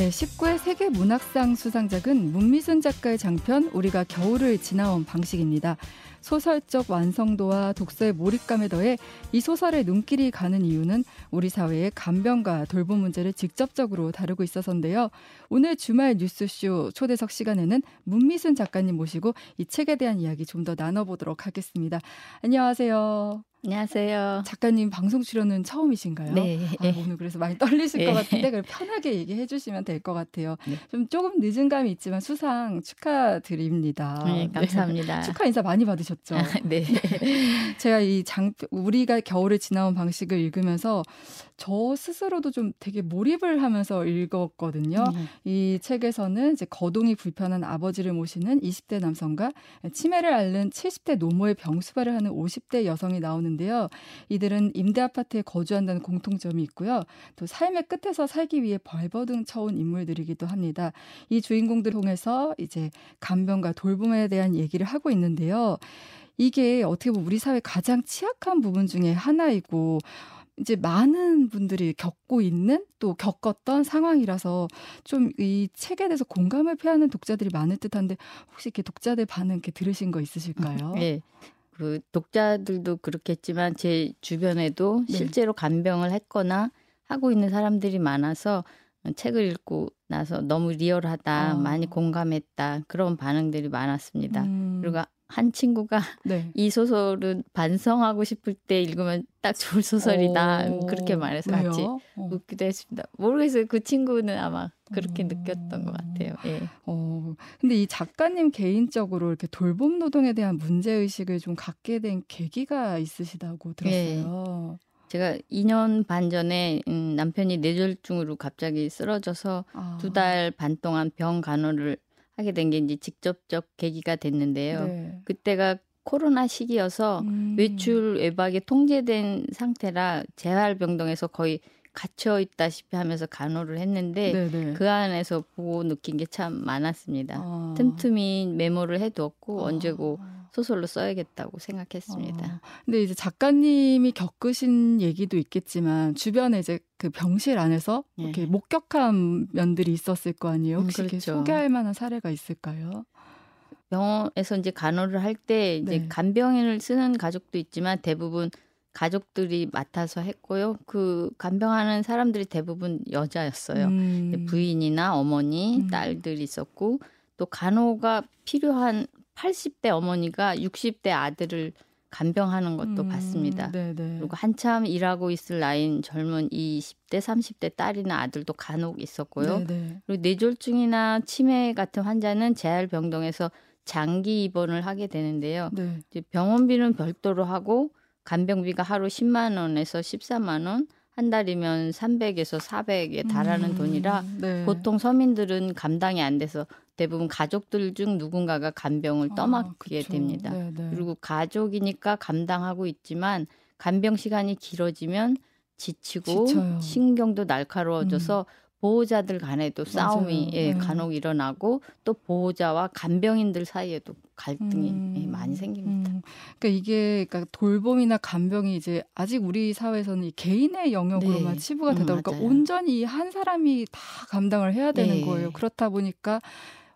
제19회 세계 문학상 수상작은 문미순 작가의 장편 우리가 겨울을 지나온 방식입니다. 소설적 완성도와 독서의 몰입감에 더해 이 소설의 눈길이 가는 이유는 우리 사회의 간병과 돌봄 문제를 직접적으로 다루고 있어서인데요. 오늘 주말 뉴스쇼 초대석 시간에는 문미순 작가님 모시고 이 책에 대한 이야기 좀 더 나눠보도록 하겠습니다. 안녕하세요. 안녕하세요. 작가님 방송 출연은 처음이신가요? 네. 아, 오늘 그래서 많이 떨리실 네. 것 같은데 그럼 편하게 얘기해 주시면 될 것 같아요. 네. 좀 조금 늦은 감이 있지만 수상 축하드립니다. 네, 감사합니다. 네. 축하 인사 많이 받으셨죠? 아, 네. 제가 이 장 우리가 겨울을 지나온 방식을 읽으면서 저 스스로도 좀 되게 몰입을 하면서 읽었거든요. 음. 이 책에서는 이제 거동이 불편한 아버지를 모시는 20대 남성과 치매를 앓는 70대 노모의 병수발을 하는 50대 여성이 나오는 있는데요. 이들은 임대 아파트에 거주한다는 공통점이 있고요. 또 삶의 끝에서 살기 위해 벌버둥 쳐온 인물들이기도 합니다. 이 주인공들 통해서 이제 간병과 돌봄에 대한 얘기를 하고 있는데요. 이게 어떻게 보면 우리 사회 가장 취약한 부분 중에 하나이고 이제 많은 분들이 겪고 있는 또 겪었던 상황이라서 좀 이 책에 대해서 공감을 표하는 독자들이 많을 듯한데 혹시 이렇게 독자들 반응 이렇게 들으신 거 있으실까요? 네. 그 독자들도 그렇겠지만 제 주변에도 네. 실제로 간병을 했거나 하고 있는 사람들이 많아서 책을 읽고 나서 너무 리얼하다, 아. 많이 공감했다 그런 반응들이 많았습니다. 음. 그리고 한 친구가 네. 이 소설은 반성하고 싶을 때 읽으면 딱 좋을 소설이다 오. 그렇게 말해서 왜요? 같이 어. 웃기도 했습니다. 모르겠어요. 그 친구는 아마 그렇게 음. 느꼈던 것 같아요. 예. 어, 근데 이 작가님 개인적으로 이렇게 돌봄 노동에 대한 문제 의식을 좀 갖게 된 계기가 있으시다고 들었어요. 예. 제가 2년 반 전에 음, 남편이 뇌졸중으로 갑자기 쓰러져서 아. 두달 반 동안 병 간호를 하게 된 게 이제 직접적 계기가 됐는데요. 네. 그때가 코로나 시기여서 음. 외출 외박이 통제된 상태라 재활병동에서 거의 갇혀 있다시피 하면서 간호를 했는데 네네. 그 안에서 보고 느낀 게 참 많았습니다. 아. 틈틈이 메모를 해두었고 아. 언제고 소설로 써야겠다고 생각했습니다. 아. 근데 이제 작가님이 겪으신 얘기도 있겠지만 주변에 이제 그 병실 안에서 예. 이렇게 목격한 면들이 있었을 거 아니에요? 혹시 음, 그렇죠. 소개할 만한 사례가 있을까요? 병원에서 이제 간호를 할 때 이제 네. 간병인을 쓰는 가족도 있지만 대부분 가족들이 맡아서 했고요. 그 간병하는 사람들이 대부분 여자였어요. 음. 부인이나 어머니, 음. 딸들이 있었고 또 간호가 필요한 80대 어머니가 60대 아들을 간병하는 것도 음. 봤습니다. 네네. 그리고 한참 일하고 있을 나이인 젊은 20대, 30대 딸이나 아들도 간혹 있었고요. 네네. 그리고 뇌졸중이나 치매 같은 환자는 재활병동에서 장기 입원을 하게 되는데요. 네. 이제 병원비는 별도로 하고 간병비가 하루 10만 원에서 14만 원, 한 달이면 300에서 400에 달하는 음, 돈이라 네. 보통 서민들은 감당이 안 돼서 대부분 가족들 중 누군가가 간병을 아, 떠맡게 아, 됩니다. 네, 네. 그리고 가족이니까 감당하고 있지만 간병 시간이 길어지면 지치고 지쳐요. 신경도 날카로워져서 음. 보호자들 간에도 싸움이 예, 네. 간혹 일어나고 또 보호자와 간병인들 사이에도 갈등이 예, 음. 예, 많이 생깁니다. 음. 그러니까 이게 그러니까 돌봄이나 간병이 이제 아직 우리 사회에서는 개인의 영역으로만 네. 치부가 되다 음, 보니까 음, 온전히 한 사람이 다 감당을 해야 되는 네. 거예요. 그렇다 보니까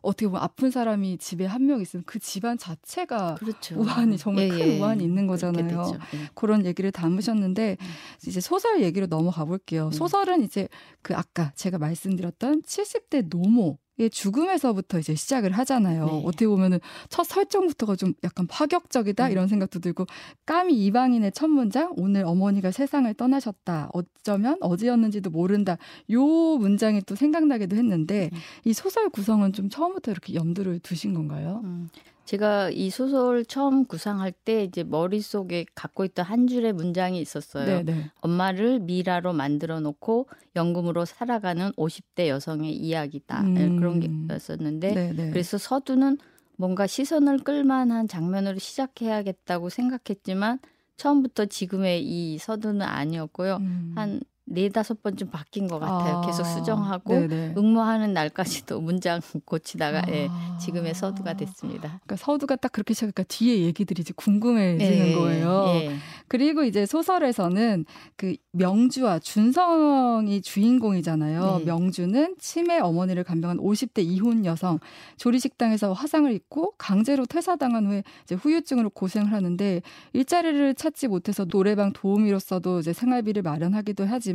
어떻게 보면 아픈 사람이 집에 한 명 있으면 그 집안 자체가 그렇죠. 우환이 정말 예, 큰 예. 우환이 있는 거잖아요. 예. 그런 얘기를 담으셨는데 음. 이제 소설 얘기로 넘어가 볼게요. 음. 소설은 이제 그 아까 제가 말씀드렸던 70대 노모 의 죽음에서부터 이제 시작을 하잖아요. 네. 어떻게 보면은 첫 설정부터가 좀 약간 파격적이다 음. 이런 생각도 들고 까미 이방인의 첫 문장 오늘 어머니가 세상을 떠나셨다. 어쩌면 어제였는지도 모른다. 요 문장이 또 생각나기도 했는데 음. 이 소설 구성은 좀 처음부터 이렇게 염두를 두신 건가요? 음. 제가 이 소설 처음 구상할 때 이제 머릿속에 갖고 있던 한 줄의 문장이 있었어요. 네네. 네. 엄마를 미라로 만들어 놓고 연금으로 살아가는 50대 여성의 이야기다. 음. 그런 게였었는데 네네. 네. 그래서 서두는 뭔가 시선을 끌만한 장면으로 시작해야겠다고 생각했지만 처음부터 지금의 이 서두는 아니었고요. 음. 한 네다섯 번쯤 바뀐 것 같아요. 아, 계속 수정하고 네네. 응모하는 날까지도 문장 고치다가 아. 예, 지금의 서두가 됐습니다. 그러니까 서두가 딱 그렇게 시작하니까 뒤에 얘기들이 이제 궁금해지는 네, 거예요. 예. 그리고 이제 소설에서는 그 명주와 준성이 주인공이잖아요. 네. 명주는 치매 어머니를 간병한 50대 이혼 여성 조리식당에서 화상을 입고 강제로 퇴사당한 후에 이제 후유증으로 고생을 하는데 일자리를 찾지 못해서 노래방 도우미로서도 이제 생활비를 마련하기도 하지만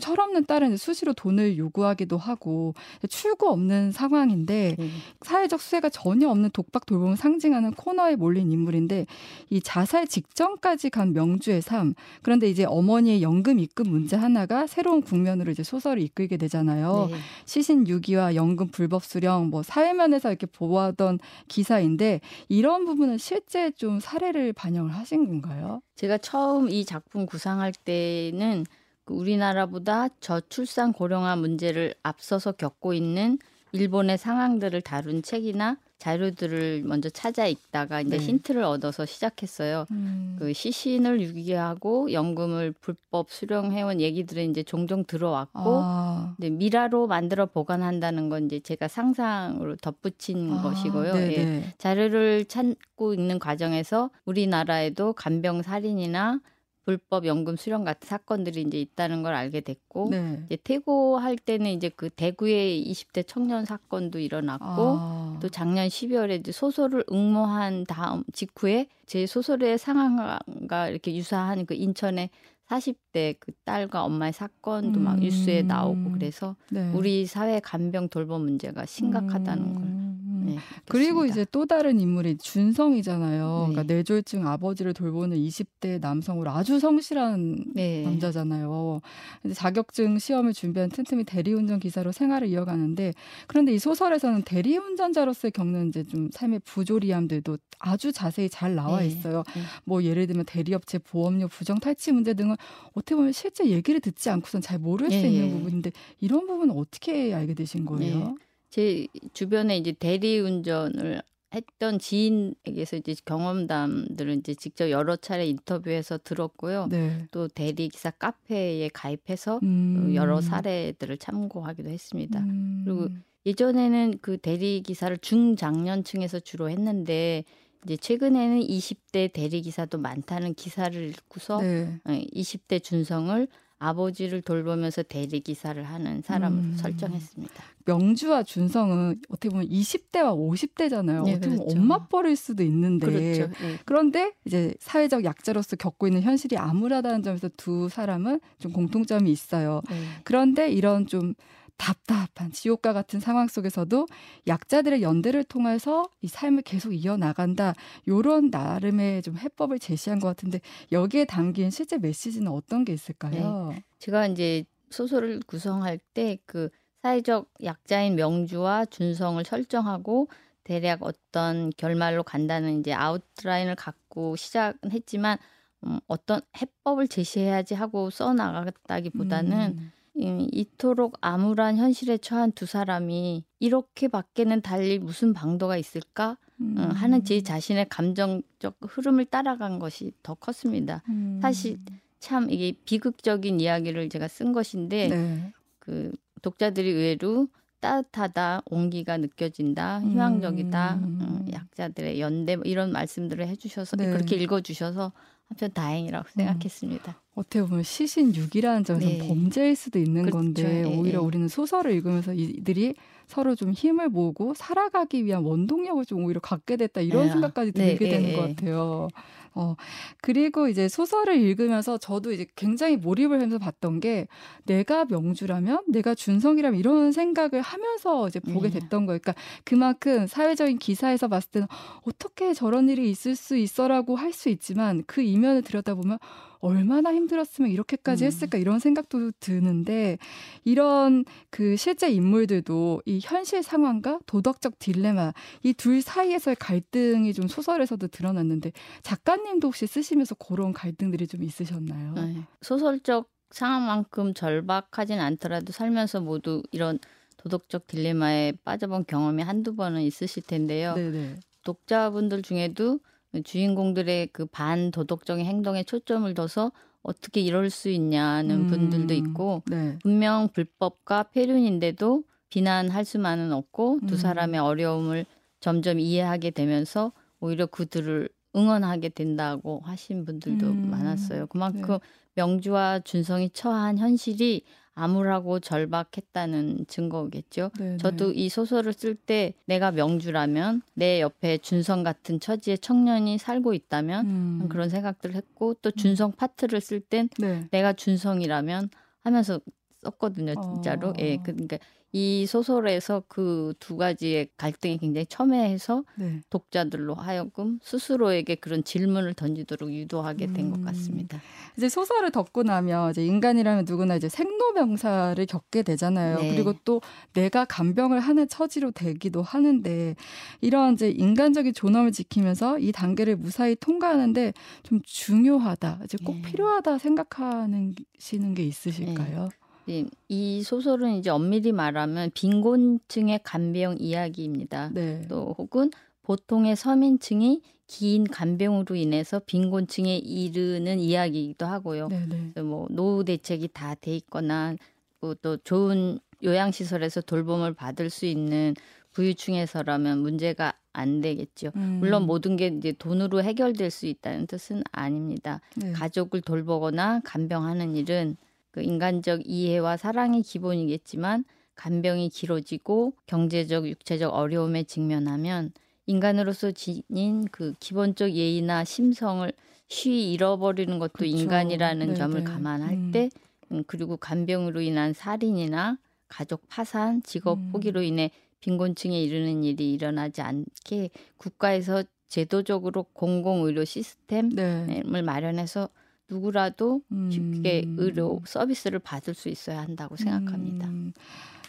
철없는 딸은 수시로 돈을 요구하기도 하고 출구 없는 상황인데 음. 사회적 수혜가 전혀 없는 독박 돌봄을 상징하는 코너에 몰린 인물인데 이 자살 직전까지 간 명주의 삶 그런데 이제 어머니의 영 연금 입금 문제 하나가 새로운 국면으로 이제 소설을 이끌게 되잖아요. 네. 시신 유기와 연금 불법 수령, 뭐 사회면에서 이렇게 보아던 기사인데 이런 부분은 실제 좀 사례를 반영을 하신 건가요? 제가 처음 이 작품 구상할 때는 그 우리나라보다 저출산 고령화 문제를 앞서서 겪고 있는 일본의 상황들을 다룬 책이나 자료들을 먼저 찾아 읽다가 이제 네. 힌트를 얻어서 시작했어요. 음. 그 시신을 유기하고 연금을 불법 수령해온 얘기들은 이제 종종 들어왔고, 아. 네, 미라로 만들어 보관한다는 건 이제 제가 상상으로 덧붙인 아. 것이고요. 예. 자료를 찾고 있는 과정에서 우리나라에도 간병 살인이나 불법 연금 수령 같은 사건들이 이제 있다는 걸 알게 됐고 네. 이제 퇴고할 때는 이제 그 대구의 20대 청년 사건도 일어났고 아. 또 작년 12월에 이제 소설을 응모한 다음 직후에 제 소설의 상황과 이렇게 유사한 그 인천의 40대 그 딸과 엄마의 사건도 음. 막 뉴스에 나오고 그래서 네. 우리 사회 간병 돌봄 문제가 심각하다는 음. 걸 네, 그리고 이제 또 다른 인물이 준성이잖아요. 네. 그러니까 뇌졸중 아버지를 돌보는 20대 남성으로 아주 성실한 네. 남자잖아요. 이제 자격증 시험을 준비한 틈틈이 대리운전 기사로 생활을 이어가는데 그런데 이 소설에서는 대리운전자로서 겪는 이제 좀 삶의 부조리함들도 아주 자세히 잘 나와 네. 있어요. 네. 뭐 예를 들면 대리업체 보험료 부정 탈취 문제 등을 어떻게 보면 실제 얘기를 듣지 않고선 잘 모를 수 예, 있는 예. 부분인데 이런 부분은 어떻게 알게 되신 거예요? 예. 제 주변에 이제 대리운전을 했던 지인에게서 이제 경험담들을 이제 직접 여러 차례 인터뷰해서 들었고요. 네. 또 대리 기사 카페에 가입해서 음. 여러 사례들을 참고하기도 했습니다. 음. 그리고 예전에는 그 대리 기사를 중장년층에서 주로 했는데 이제 최근에는 20대 대리 기사도 많다는 기사를 읽고서 네. 20대 어, 준성을 아버지를 돌보면서 대리 기사를 하는 사람으로 음. 설정했습니다. 명주와 준성은 어떻게 보면 20대와 50대잖아요. 네, 어떻게 보면 그렇죠. 엄마 뻘일 수도 있는데 그렇죠. 네. 그런데 이제 사회적 약자로서 겪고 있는 현실이 암울하다는 점에서 두 사람은 좀 공통점이 있어요. 네. 그런데 이런 좀 답답한 지옥과 같은 상황 속에서도 약자들의 연대를 통해서 이 삶을 계속 이어나간다. 요런 나름의 좀 해법을 제시한 것 같은데 여기에 담긴 실제 메시지는 어떤 게 있을까요? 네. 제가 이제 소설을 구성할 때 그 사회적 약자인 명주와 준성을 설정하고 대략 어떤 결말로 간다는 이제 아웃라인을 갖고 시작은 했지만 음, 어떤 해법을 제시해야지 하고 써 나갔다기보다는 음. 이토록 암울한 현실에 처한 두 사람이 이렇게밖에는 달리 무슨 방도가 있을까 음. 하는 제 자신의 감정적 흐름을 따라간 것이 더 컸습니다. 음. 사실 참 이게 비극적인 이야기를 제가 쓴 것인데 네. 그 독자들이 의외로 따뜻하다, 온기가 느껴진다, 희망적이다, 음. 음, 약자들의 연대 뭐 이런 말씀들을 해주셔서 네. 그렇게 읽어주셔서 한편 다행이라고 음. 생각했습니다. 어떻게 보면 시신 6이라는 점에서 네. 범죄일 수도 있는 그렇죠. 건데 네. 오히려 우리는 소설을 읽으면서 이들이 서로 좀 힘을 모으고 살아가기 위한 원동력을 좀 오히려 갖게 됐다 이런 네. 생각까지 네. 들게 되는 것 같아요. 어, 그리고 이제 소설을 읽으면서 저도 이제 굉장히 몰입을 하면서 봤던 게 내가 명주라면 내가 준성이라면 이런 생각을 하면서 이제 보게 네. 됐던 거예요. 그러니까 그만큼 사회적인 기사에서 봤을 때는 어떻게 저런 일이 있을 수 있어라고 할 수 있지만 그 이면을 들여다보면 얼마나 힘들었으면 이렇게까지 음. 했을까 이런 생각도 드는데 이런 그 실제 인물들도 이 현실 상황과 도덕적 딜레마 이 둘 사이에서의 갈등이 좀 소설에서도 드러났는데 작가님도 혹시 쓰시면서 그런 갈등들이 좀 있으셨나요? 네. 소설적 상황만큼 절박하진 않더라도 살면서 모두 이런 도덕적 딜레마에 빠져본 경험이 한두 번은 있으실 텐데요. 네네. 독자분들 중에도 주인공들의 그 반도덕적인 행동에 초점을 둬서 어떻게 이럴 수 있냐는 음, 분들도 있고 네. 분명 불법과 폐륜인데도 비난할 수만은 없고 두 음. 사람의 어려움을 점점 이해하게 되면서 오히려 그들을 응원하게 된다고 하신 분들도 음. 많았어요. 그만큼 네. 명주와 준성이 처한 현실이 암울하고 절박했다는 증거겠죠. 네네. 저도 이 소설을 쓸 때 내가 명주라면 내 옆에 준성 같은 처지의 청년이 살고 있다면 음. 그런 생각들을 했고 또 음. 준성 파트를 쓸땐 네. 내가 준성이라면 하면서 썼거든요, 진짜로. 어. 예, 그러니까 이 소설에서 그 두 가지의 갈등이 굉장히 첨예해서 네. 독자들로 하여금 스스로에게 그런 질문을 던지도록 유도하게 된것 음. 같습니다. 이제 소설을 덮고 나면 이제 인간이라면 누구나 이제 생로병사를 겪게 되잖아요. 네. 그리고 또 내가 간병을 하는 처지로 되기도 하는데 이런 이제 인간적인 존엄을 지키면서 이 단계를 무사히 통과하는데 좀 중요하다, 이제 꼭 네. 필요하다 생각하는 시는 게 있으실까요? 네. 네, 이 소설은 이제 엄밀히 말하면 빈곤층의 간병 이야기입니다. 네. 또 혹은 보통의 서민층이 긴 간병으로 인해서 빈곤층에 이르는 이야기이기도 하고요. 네네. 네. 뭐 노후 대책이 다 돼 있거나 뭐또 좋은 요양시설에서 돌봄을 받을 수 있는 부유층에서라면 문제가 안 되겠죠. 음. 물론 모든 게 이제 돈으로 해결될 수 있다는 뜻은 아닙니다. 네. 가족을 돌보거나 간병하는 일은 그 인간적 이해와 사랑이 기본이겠지만 간병이 길어지고 경제적, 육체적 어려움에 직면하면 인간으로서 지닌 그 기본적 예의나 심성을 쉬 잃어버리는 것도 그렇죠. 인간이라는 네네. 점을 감안할 음. 때 음, 그리고 간병으로 인한 살인이나 가족 파산, 직업 음. 포기로 인해 빈곤층에 이르는 일이 일어나지 않게 국가에서 제도적으로 공공의료 시스템을 네. 마련해서 누구라도 쉽게 음. 의료 서비스를 받을 수 있어야 한다고 생각합니다. 음.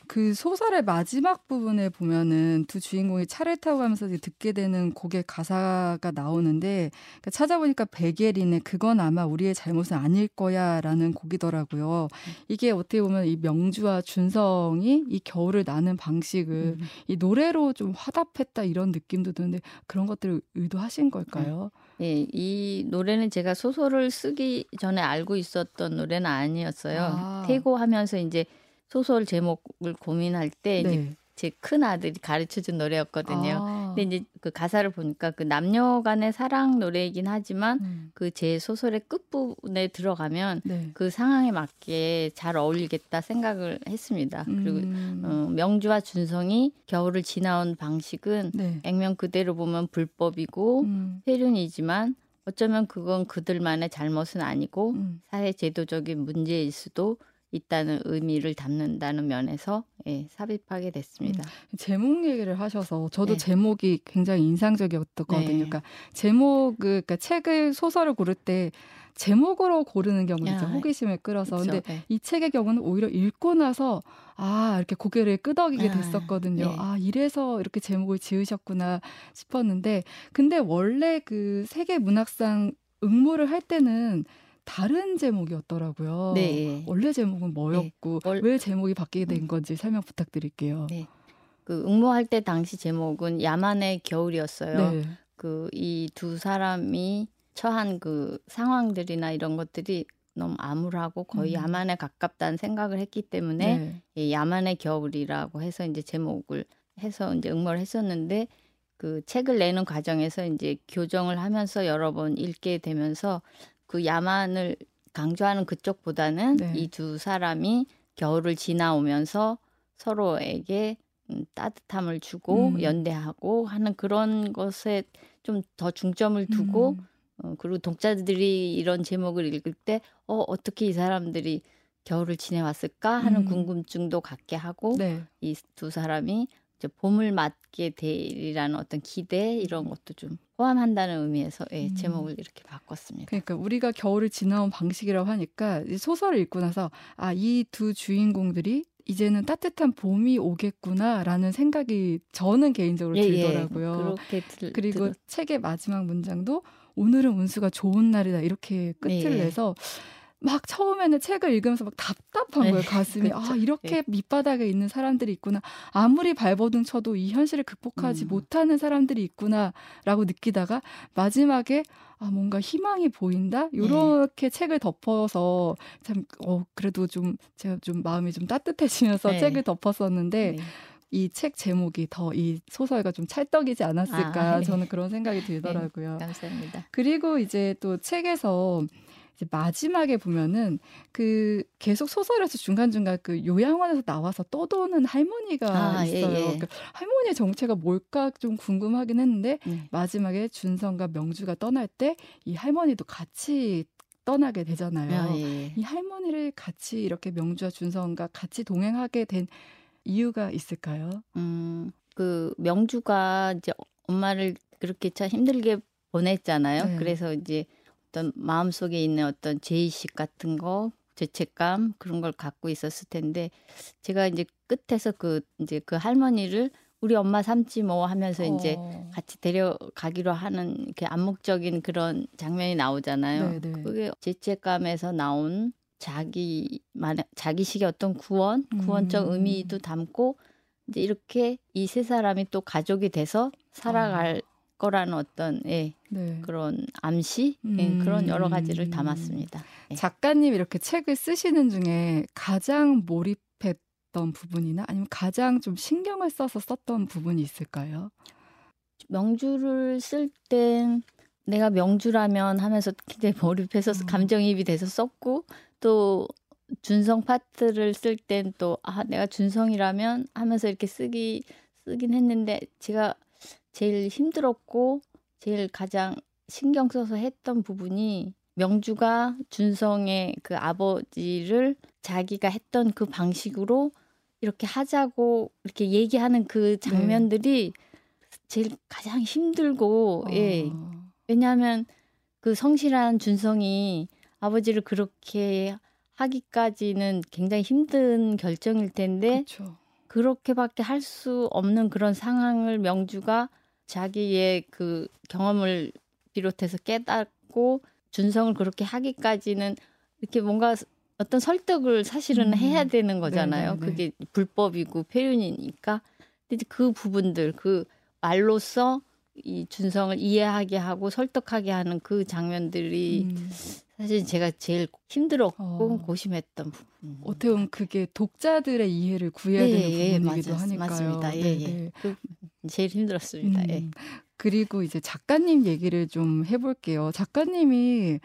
그 소설의 마지막 부분에 보면은 두 주인공이 차를 타고 가면서 듣게 되는 곡의 가사가 나오는데 그러니까 찾아보니까 베게린의 그건 아마 우리의 잘못은 아닐 거야라는 곡이더라고요. 이게 어떻게 보면 이 명주와 준성이 이 겨울을 나는 방식을 음. 이 노래로 좀 화답했다 이런 느낌도 드는데 그런 것들을 의도하신 걸까요? 네, 이 노래는 제가 소설을 쓰기 전에 알고 있었던 노래는 아니었어요. 아. 태고하면서 이제 소설 제목을 고민할 때 네. 이제 제 큰 아들이 가르쳐 준 노래였거든요. 아. 근데 이제 그 가사를 보니까 그 남녀 간의 사랑 노래이긴 하지만 음. 그제 소설의 끝부분에 들어가면 네. 그 상황에 맞게 잘 어울리겠다 생각을 했습니다. 그리고 음. 어, 명주와 준성이 겨울을 지나온 방식은 네. 액면 그대로 보면 불법이고 음. 폐륜이지만 어쩌면 그건 그들만의 잘못은 아니고 음. 사회 제도적인 문제일 수도 있다는 의미를 담는다는 면에서 예, 삽입하게 됐습니다. 음, 제목 얘기를 하셔서 저도 네. 제목이 굉장히 인상적이었거든요. 네. 그러니까 제목 그러니까 책을 소설을 고를 때 제목으로 고르는 경우는 이제 호기심을 끌어서 그쵸, 근데 네. 이 책의 경우는 오히려 읽고 나서 아 이렇게 고개를 끄덕이게 아, 됐었거든요. 네. 아 이래서 이렇게 제목을 지으셨구나 싶었는데 근데 원래 그 세계 문학상 응모를 할 때는 다른 제목이었더라고요. 네. 원래 제목은 뭐였고 네. 왜 제목이 바뀌게 된 음. 건지 설명 부탁드릴게요. 네. 그 응모할 때 당시 제목은 야만의 겨울이었어요. 네. 그이 두 사람이 처한 그 상황들이나 이런 것들이 너무 암울하고 거의 음. 야만에 가깝다는 생각을 했기 때문에 네. 이 야만의 겨울이라고 해서 이제 제목을 해서 이제 응모를 했었는데 그 책을 내는 과정에서 이제 교정을 하면서 여러 번 읽게 되면서 그 야만을 강조하는 그쪽보다는 네. 이두 사람이 겨울을 지나오면서 서로에게 음, 따뜻함을 주고 음. 연대하고 하는 그런 것에 좀 더 중점을 두고 음. 어, 그리고 독자들이 이런 제목을 읽을 때 어, 어떻게 이 사람들이 겨울을 지내왔을까 하는 음. 궁금증도 갖게 하고 네. 이두 사람이 이제 봄을 맞게 되리라는 어떤 기대 이런 것도 좀 포함한다는 의미에서 예, 음. 제목을 이렇게 바꿨습니다. 그러니까 우리가 겨울을 지나온 방식이라고 하니까 소설을 읽고 나서 아 이 두 주인공들이 이제는 따뜻한 봄이 오겠구나라는 생각이 저는 개인적으로 예, 예. 들더라고요. 예, 그렇게 들, 그리고 들었... 책의 마지막 문장도 오늘은 운수가 좋은 날이다 이렇게 끝을 예. 내서 막 처음에는 책을 읽으면서 막 답답한 거예요, 네, 가슴이. 그렇죠. 아, 이렇게 네. 밑바닥에 있는 사람들이 있구나. 아무리 발버둥 쳐도 이 현실을 극복하지 음. 못하는 사람들이 있구나라고 느끼다가 마지막에 아, 뭔가 희망이 보인다? 요렇게 네. 책을 덮어서 참, 어, 그래도 좀 제가 좀 마음이 좀 따뜻해지면서 네. 책을 덮었었는데 네. 이책 제목이 더 이 소설가 좀 찰떡이지 않았을까 아, 네. 저는 그런 생각이 네, 들더라고요. 네, 감사합니다. 그리고 이제 또 책에서 마지막에 보면은 그 계속 소설에서 중간중간 그 요양원에서 나와서 떠도는 할머니가 아, 예, 있어요. 예, 예. 그 할머니의 정체가 뭘까 좀 궁금하긴 했는데 네. 마지막에 준성과 명주가 떠날 때 이 할머니도 같이 떠나게 되잖아요. 아, 예, 예. 이 할머니를 같이 이렇게 명주와 준성과 같이 동행하게 된 이유가 있을까요? 음, 그 명주가 이제 엄마를 그렇게 참 힘들게 보냈잖아요. 네. 그래서 이제 어떤 마음속에 있는 어떤 죄의식 같은 거, 죄책감 그런 걸 갖고 있었을 텐데 제가 이제 끝에서 그 이제 그 할머니를 우리 엄마 삼지 뭐 하면서 어. 이제 같이 데려가기로 하는 이렇게 암묵적인 그런 장면이 나오잖아요. 네네. 네. 그게 죄책감에서 나온 자기만 자기식의 어떤 구원, 구원적 음. 의미도 담고 이제 이렇게 이 세 사람이 또 가족이 돼서 살아갈 아. 거라는 어떤 예, 네. 그런 암시 예, 음. 그런 여러 가지를 담았습니다. 예. 작가님 이렇게 책을 쓰시는 중에 가장 몰입했던 부분이나 아니면 가장 좀 신경을 써서 썼던 부분이 있을까요? 명주를 쓸 땐 내가 명주라면 하면서 굉장히 몰입해서 음. 감정이입이 돼서 썼고 또 준성 파트를 쓸 땐 또 아 내가 준성이라면 하면서 이렇게 쓰기 쓰긴 했는데 제가 제일 힘들었고 제일 가장 신경 써서 했던 부분이 명주가 준성의 그 아버지를 자기가 했던 그 방식으로 이렇게 하자고 이렇게 얘기하는 그 네. 장면들이 네. 제일 가장 힘들고 어. 예 왜냐하면 그 성실한 준성이 아버지를 그렇게 하기까지는 굉장히 힘든 결정일 텐데 그쵸. 그렇게밖에 할 수 없는 그런 상황을 명주가 자기의 그 경험을 비롯해서 깨닫고 준성을 그렇게 하기까지는 이렇게 뭔가 어떤 설득을 사실은 음. 해야 되는 거잖아요. 네네네. 그게 불법이고 표현이니까. 근데 그 부분들 그 말로써 이 준성을 이해하게 하고 설득하게 하는 그 장면들이 음. 사실 제가 제일 힘들었고 어. 고심했던 부분. 어떻게 보면 그게 독자들의 이해를 구해야 예, 되는 예, 부분이기도 하니까요. 맞습니다. 예, 예. 네, 네. 그 제일 힘들었습니다. 예. 음. 예. 그리고 이제 작가님 얘기를 좀 해볼게요. 작가님이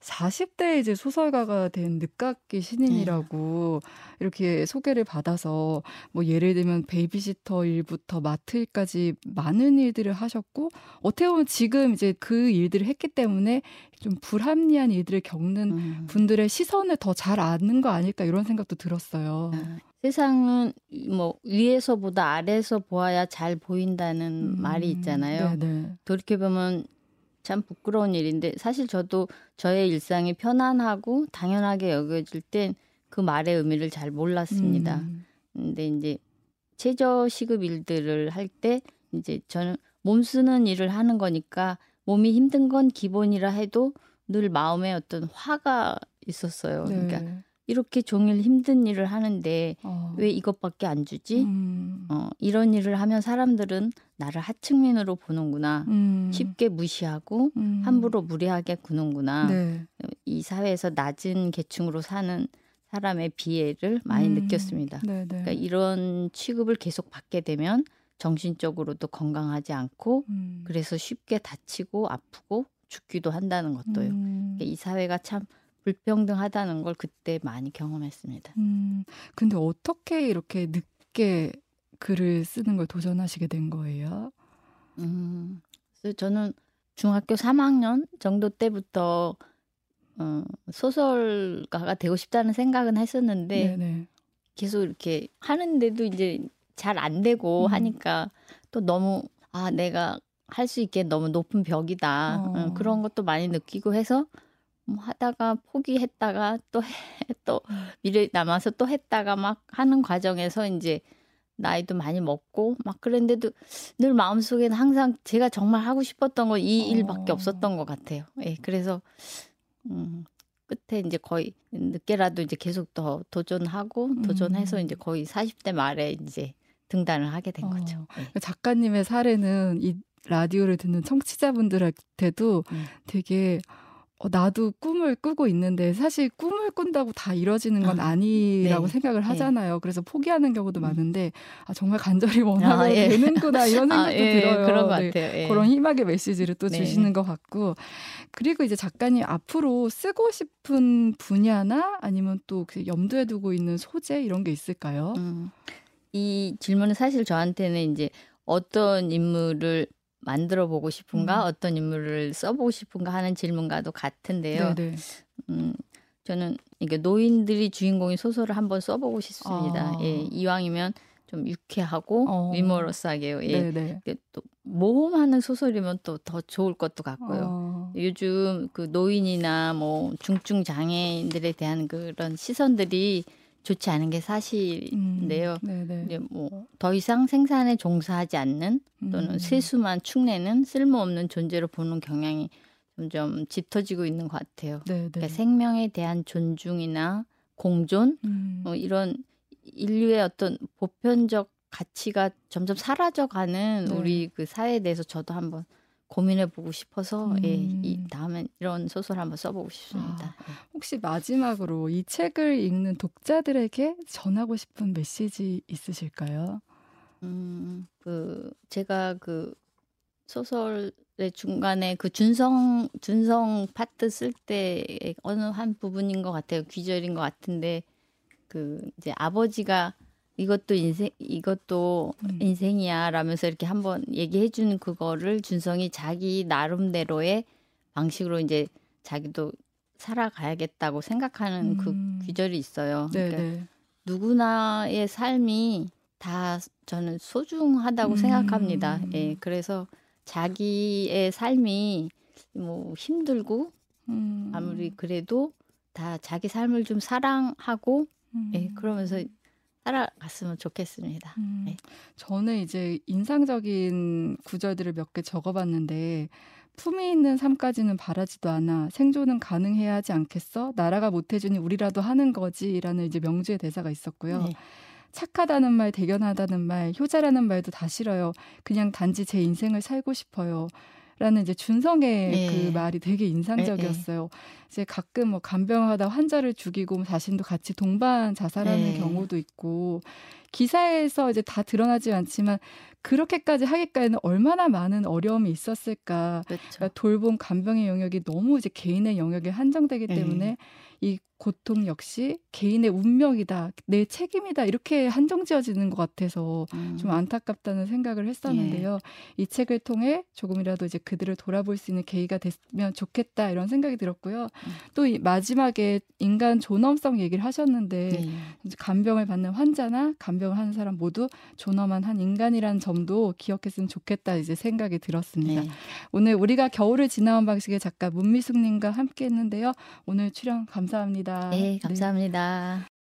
40대 이제 소설가가 된 늦깎이 신인이라고 네. 이렇게 소개를 받아서 뭐 예를 들면 베이비시터 일부터 마트 일까지 많은 일들을 하셨고 어떻게 보면 지금 이제 그 일들을 했기 때문에 좀 불합리한 일들을 겪는 음. 분들의 시선을 더 잘 아는 거 아닐까 이런 생각도 들었어요. 아, 세상은 뭐 위에서보다 아래에서 보아야 잘 보인다는 음, 말이 있잖아요. 네네. 돌이켜보면 참 부끄러운 일인데 사실 저도 저의 일상이 편안하고 당연하게 여겨질 땐 그 말의 의미를 잘 몰랐습니다. 음. 근데 이제 최저 시급 일들을 할 때 이제 저는 몸 쓰는 일을 하는 거니까 몸이 힘든 건 기본이라 해도 늘 마음에 어떤 화가 있었어요. 네. 그러니까 이렇게 종일 힘든 일을 하는데 어. 왜 이것밖에 안 주지? 음. 어, 이런 일을 하면 사람들은 나를 하층민으로 보는구나. 음. 쉽게 무시하고 음. 함부로 무례하게 구는구나. 네. 이 사회에서 낮은 계층으로 사는 사람의 비애를 많이 음. 느꼈습니다. 네네. 네. 그러니까 이런 취급을 계속 받게 되면 정신적으로도 건강하지 않고 음. 그래서 쉽게 다치고 아프고 죽기도 한다는 것도요. 음. 그러니까 이 사회가 참 불평등하다는 걸 그때 많이 경험했습니다. 음, 근데 어떻게 이렇게 늦게 글을 쓰는 걸 도전하시게 된 거예요? 음, 그래서 저는 중학교 3학년 정도 때부터 어, 소설가가 되고 싶다는 생각은 했었는데 네네. 계속 이렇게 하는데도 이제 잘 안 되고 음. 하니까 또 너무 아 내가 할 수 있게 너무 높은 벽이다 어. 어, 그런 것도 많이 느끼고 해서 뭐 하다가 포기했다가 또 또 미래 남아서 또 했다가 막 하는 과정에서 이제 나이도 많이 먹고 막 그랬는데도 늘 마음속에는 항상 제가 정말 하고 싶었던 건 이 일밖에 어. 없었던 것 같아요. 예, 그래서 음, 끝에 이제 거의 늦게라도 이제 계속 더 도전하고 도전해서 음. 이제 거의 40대 말에 이제 등단을 하게 된 어. 거죠. 네. 작가님의 사례는 이 라디오를 듣는 청취자분들한테도 음. 되게 어, 나도 꿈을 꾸고 있는데 사실 꿈을 꾼다고 다 이뤄지는 건 아, 니라고 네. 생각을 네. 하잖아요. 네. 그래서 포기하는 경우도 음. 많은데 아, 정말 간절히 원하면 아, 예. 되는구나 이런 아, 생각도 아, 예. 들어요. 그런 것 네. 예. 그런 희망의 메시지를 또 네. 주시는 것 같고 그리고 이제 작가님 앞으로 쓰고 싶은 분야나 아니면 또 그 염두에 두고 있는 소재 이런 게 있을까요? 음, 이 질문은 사실 저한테는 이제 어떤 인물을 만들어 보고 싶은가 음. 어떤 인물을 써보고 싶은가 하는 질문과도 같은데요. 네네. 음, 저는 이게 노인들이 주인공인 소설을 한번 써보고 싶습니다. 아. 예, 이왕이면 좀 유쾌하고 어. 유머러스하게요. 예, 네네. 또 모험하는 소설이면 또 더 좋을 것도 같고요. 어. 요즘 그 노인이나 뭐 중증 장애인들에 대한 그런 시선들이 좋지 않은 게 사실인데요. 음, 이제 뭐 더 이상 생산에 종사하지 않는 또는 음. 세수만 축내는 쓸모없는 존재로 보는 경향이 점점 짙어지고 있는 것 같아요. 그러니까 생명에 대한 존중이나 공존 음. 뭐 이런 인류의 어떤 보편적 가치가 점점 사라져가는 네. 우리 그 사회에 대해서 저도 한번 고민해 보고 싶어서 음. 예, 이 음. 다음엔 이런 소설 한번 써보고 싶습니다. 아, 예. 혹시 마지막으로 이 책을 읽는 독자들에게 전하고 싶은 메시지 있으실까요? 음, 그 제가 그 소설의 중간에 그 준성 준성 파트 쓸 때 어느 한 부분인 것 같아요. 귀절인 것 같은데 그 이제 아버지가 이것도 인생 이것도 음. 인생이야 라면서 이렇게 한번 얘기해 준 그거를 준성이 자기 나름대로의 방식으로 이제 자기도 살아가야겠다고 생각하는 그 음. 그 귀절이 있어요. 네네. 그러니까 네. 누구나의 삶이 다 저는 소중하다고 음. 생각합니다. 예. 그래서 자기의 삶이 뭐 힘들고 음. 아무리 그래도 다 자기 삶을 좀 사랑하고 예. 음. 그러면서 살아갔으면 좋겠습니다. 음, 네. 저는 이제 인상적인 구절들을 몇 개 적어봤는데 품이 있는 삶까지는 바라지도 않아 생존은 가능해야 하지 않겠어 나라가 못해주니 우리라도 하는 거지라는 이제 명주의 대사가 있었고요. 네. 착하다는 말, 대견하다는 말, 효자라는 말도 다 싫어요. 그냥 단지 제 인생을 살고 싶어요. 라는 이제 준성의 네. 그 말이 되게 인상적이었어요. 네, 네. 이제 가끔 뭐 간병하다 환자를 죽이고 자신도 같이 동반 자살하는 네. 경우도 있고 기사에서 이제 다 드러나지 않지만 그렇게까지 하기까지는 얼마나 많은 어려움이 있었을까. 그렇죠. 그러니까 돌봄 간병의 영역이 너무 이제 개인의 영역에 한정되기 네. 때문에 이 고통 역시 개인의 운명이다, 내 책임이다 이렇게 한정지어지는 것 같아서 음. 좀 안타깝다는 생각을 했었는데요. 예. 이 책을 통해 조금이라도 이제 그들을 돌아볼 수 있는 계기가 됐으면 좋겠다 이런 생각이 들었고요. 음. 또이 마지막에 인간 존엄성 얘기를 하셨는데 네. 간병을 받는 환자나 간병을 하는 사람 모두 존엄한 한 인간이라는 점도 기억했으면 좋겠다 이제 생각이 들었습니다. 네. 오늘 우리가 겨울을 지나온 방식의 작가 문미숙님과 함께했는데요. 오늘 출연 감사합니다. 감사합니다. 네, 감사합니다. 네.